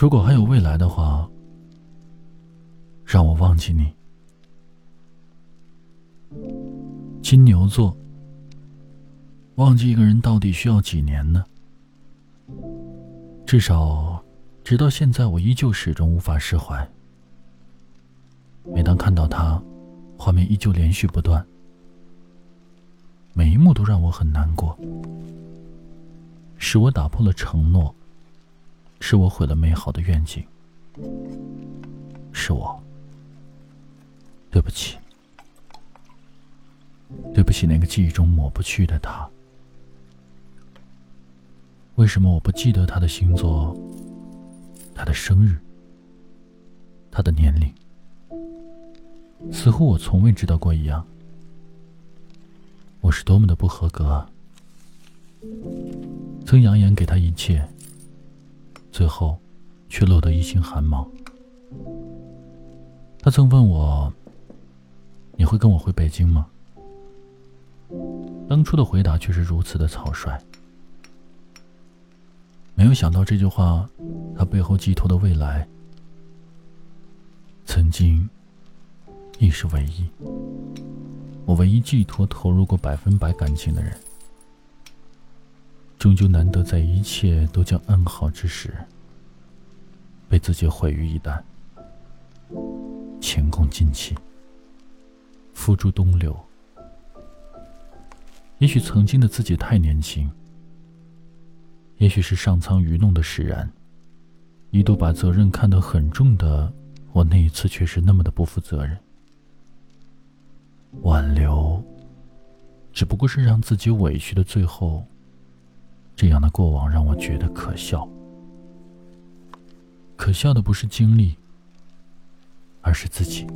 如果还有未来的话，让我忘记你。金牛座，忘记一个人到底需要几年呢？至少，直到现在，我依旧始终无法释怀。每当看到他，画面依旧连续不断，每一幕都让我很难过。是我打破了承诺。是我毁了美好的愿景，是我，对不起，对不起那个记忆中抹不去的他。为什么我不记得他的星座、他的生日、他的年龄？似乎我从未知道过一样。是多么的不合格，曾扬言给他一切。最后，却落得一身寒毛。他曾问我：“你会跟我回北京吗？”当初的回答却是如此的草率。没有想到这句话，他背后寄托的未来，曾经亦是唯一。我唯一寄托、投入过百分百感情的人。终究难得在一切都将安好之时，被自己毁于一旦。前功尽弃，付诸东流。也许曾经的自己太年轻，也许是上苍愚弄的使然，一度把责任看得很重的我，那一次却是那么的不负责任。挽留，只不过是让自己委屈的最后。这样的过往让我觉得可笑。可笑的不是经历，而是自己。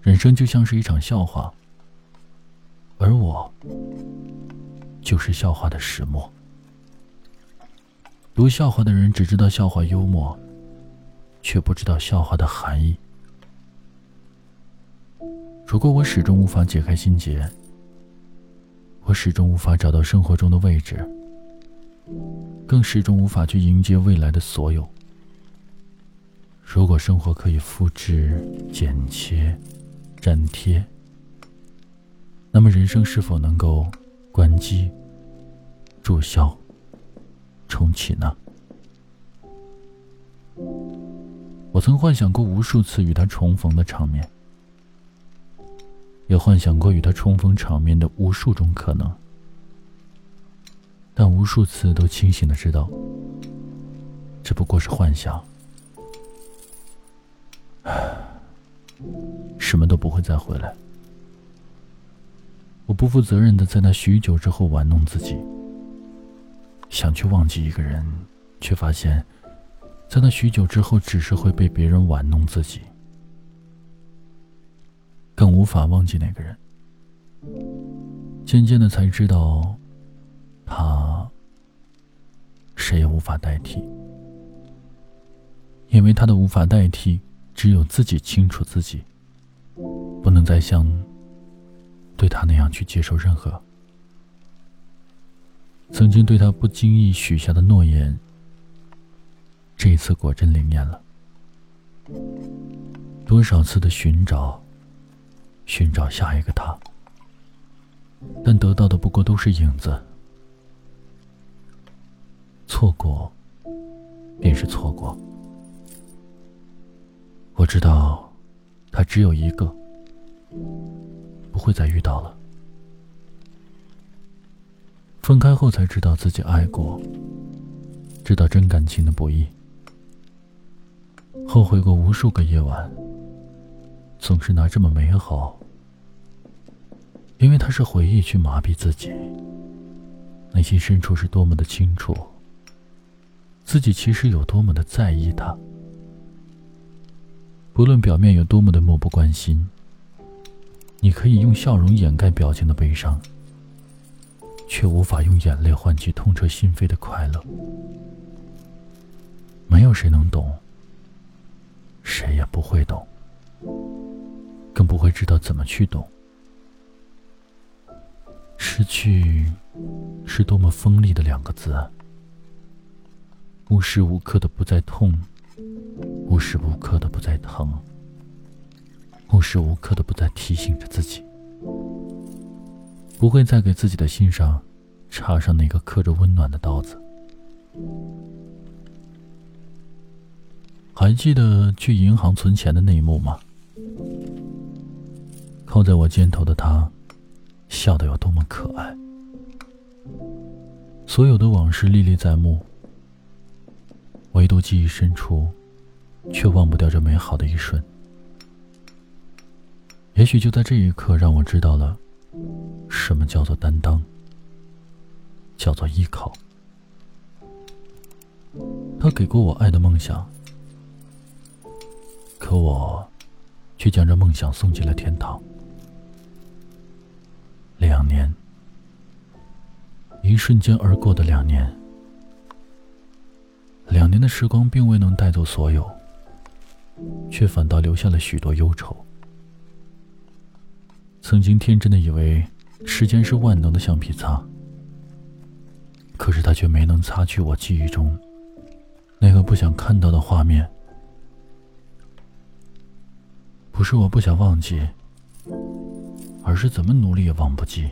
人生就像是一场笑话，而我就是笑话的始末。读笑话的人只知道笑话幽默，却不知道笑话的含义。如果我始终无法解开心结。我始终无法找到生活中的位置，更始终无法去迎接未来的所有。如果生活可以复制、剪切、粘贴，那么人生是否能够关机、注销、重启呢？我曾幻想过无数次与他重逢的场面。也幻想过与他重逢场面的无数种可能，但无数次都清醒的知道，只不过是幻想，什么都不会再回来。我不负责任的在那许久之后玩弄自己，想去忘记一个人，却发现，在那许久之后，只是会被别人玩弄自己。更无法忘记那个人。渐渐的才知道，他谁也无法代替，因为他的无法代替，只有自己清楚自己，不能再像对他那样去接受任何曾经对他不经意许下的诺言。这一次果真灵验了，多少次的寻找。寻找下一个他，但得到的不过都是影子。错过，便是错过。我知道，他只有一个，不会再遇到了。分开后才知道自己爱过，知道真感情的不易，后悔过无数个夜晚。总是拿这么美好，因为它是回忆去麻痹自己。内心深处是多么的清楚，自己其实有多么的在意他。不论表面有多么的漠不关心，你可以用笑容掩盖表情的悲伤，却无法用眼泪换取痛彻心扉的快乐。没有谁能懂，谁也不会懂。更不会知道怎么去懂。失去是多么锋利的两个字，无时无刻的不再痛，无时无刻的不再疼，无时无刻的不再提醒着自己，不会再给自己的心上插上那个刻着温暖的刀子。还记得去银行存钱的那一幕吗？靠在我肩头的他，笑得有多么可爱。所有的往事历历在目，唯独记忆深处，却忘不掉这美好的一瞬。也许就在这一刻，让我知道了，什么叫做担当，叫做依靠。他给过我爱的梦想，可我，却将这梦想送进了天堂。两年，一瞬间而过的两年，两年的时光并未能带走所有，却反倒留下了许多忧愁。曾经天真的以为时间是万能的橡皮擦，可是它却没能擦去我记忆中那个不想看到的画面。不是我不想忘记。而是怎么努力也忘不记，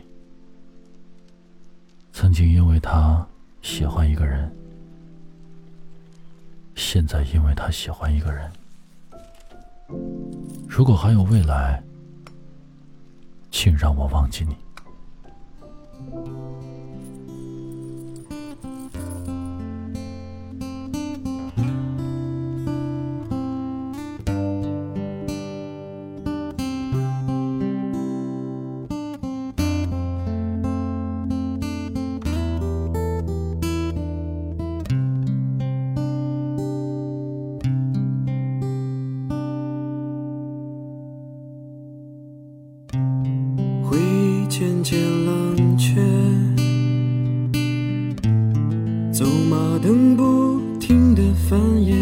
曾经因为他喜欢一个人，现在因为他喜欢一个人。如果还有未来，请让我忘记你。渐渐冷却，走马灯不停的翻页，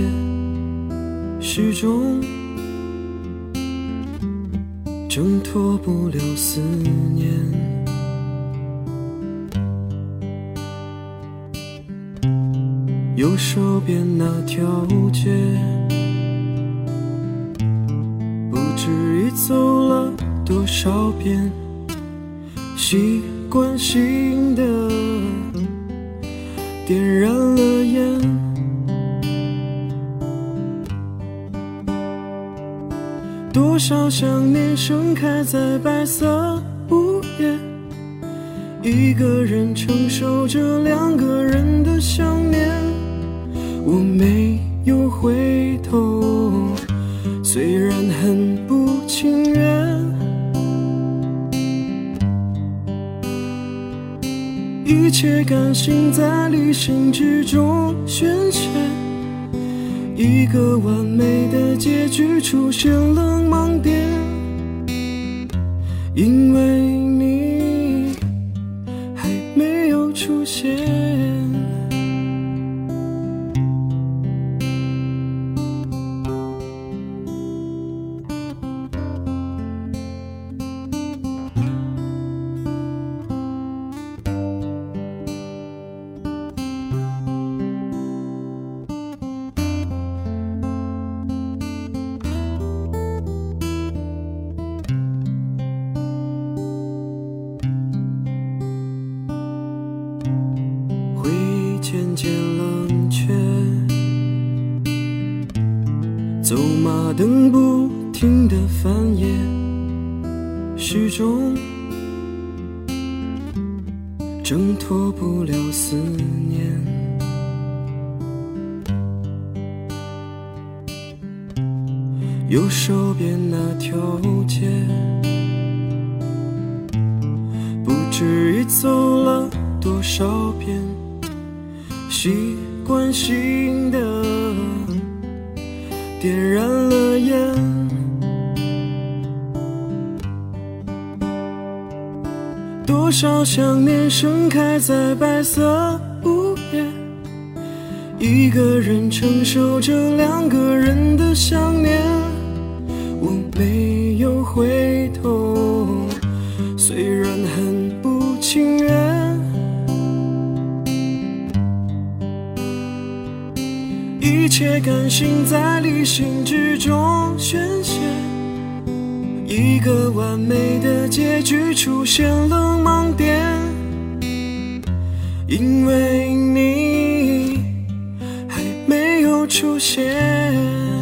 始终挣脱不了思念。右手边那条街，不知已走了多少遍。习惯性的点燃了烟，多少想念盛开在白色午夜，一个人承受着两个人的想念，我没有回头，虽然很不情愿。一切感性在理性之中宣泄，一个完美的结局出现了盲点，因为你还没有出现。灯不停的翻页，始终挣脱不了思念。右手边那条街，不知已走了多少遍。习惯性的点燃了烟，多少想念盛开在白色屋檐，一个人承受着两个人的想念，我没有回头，虽然很不。情愿。却甘心在理性之中宣泄，一个完美的结局出现了盲点，因为你还没有出现。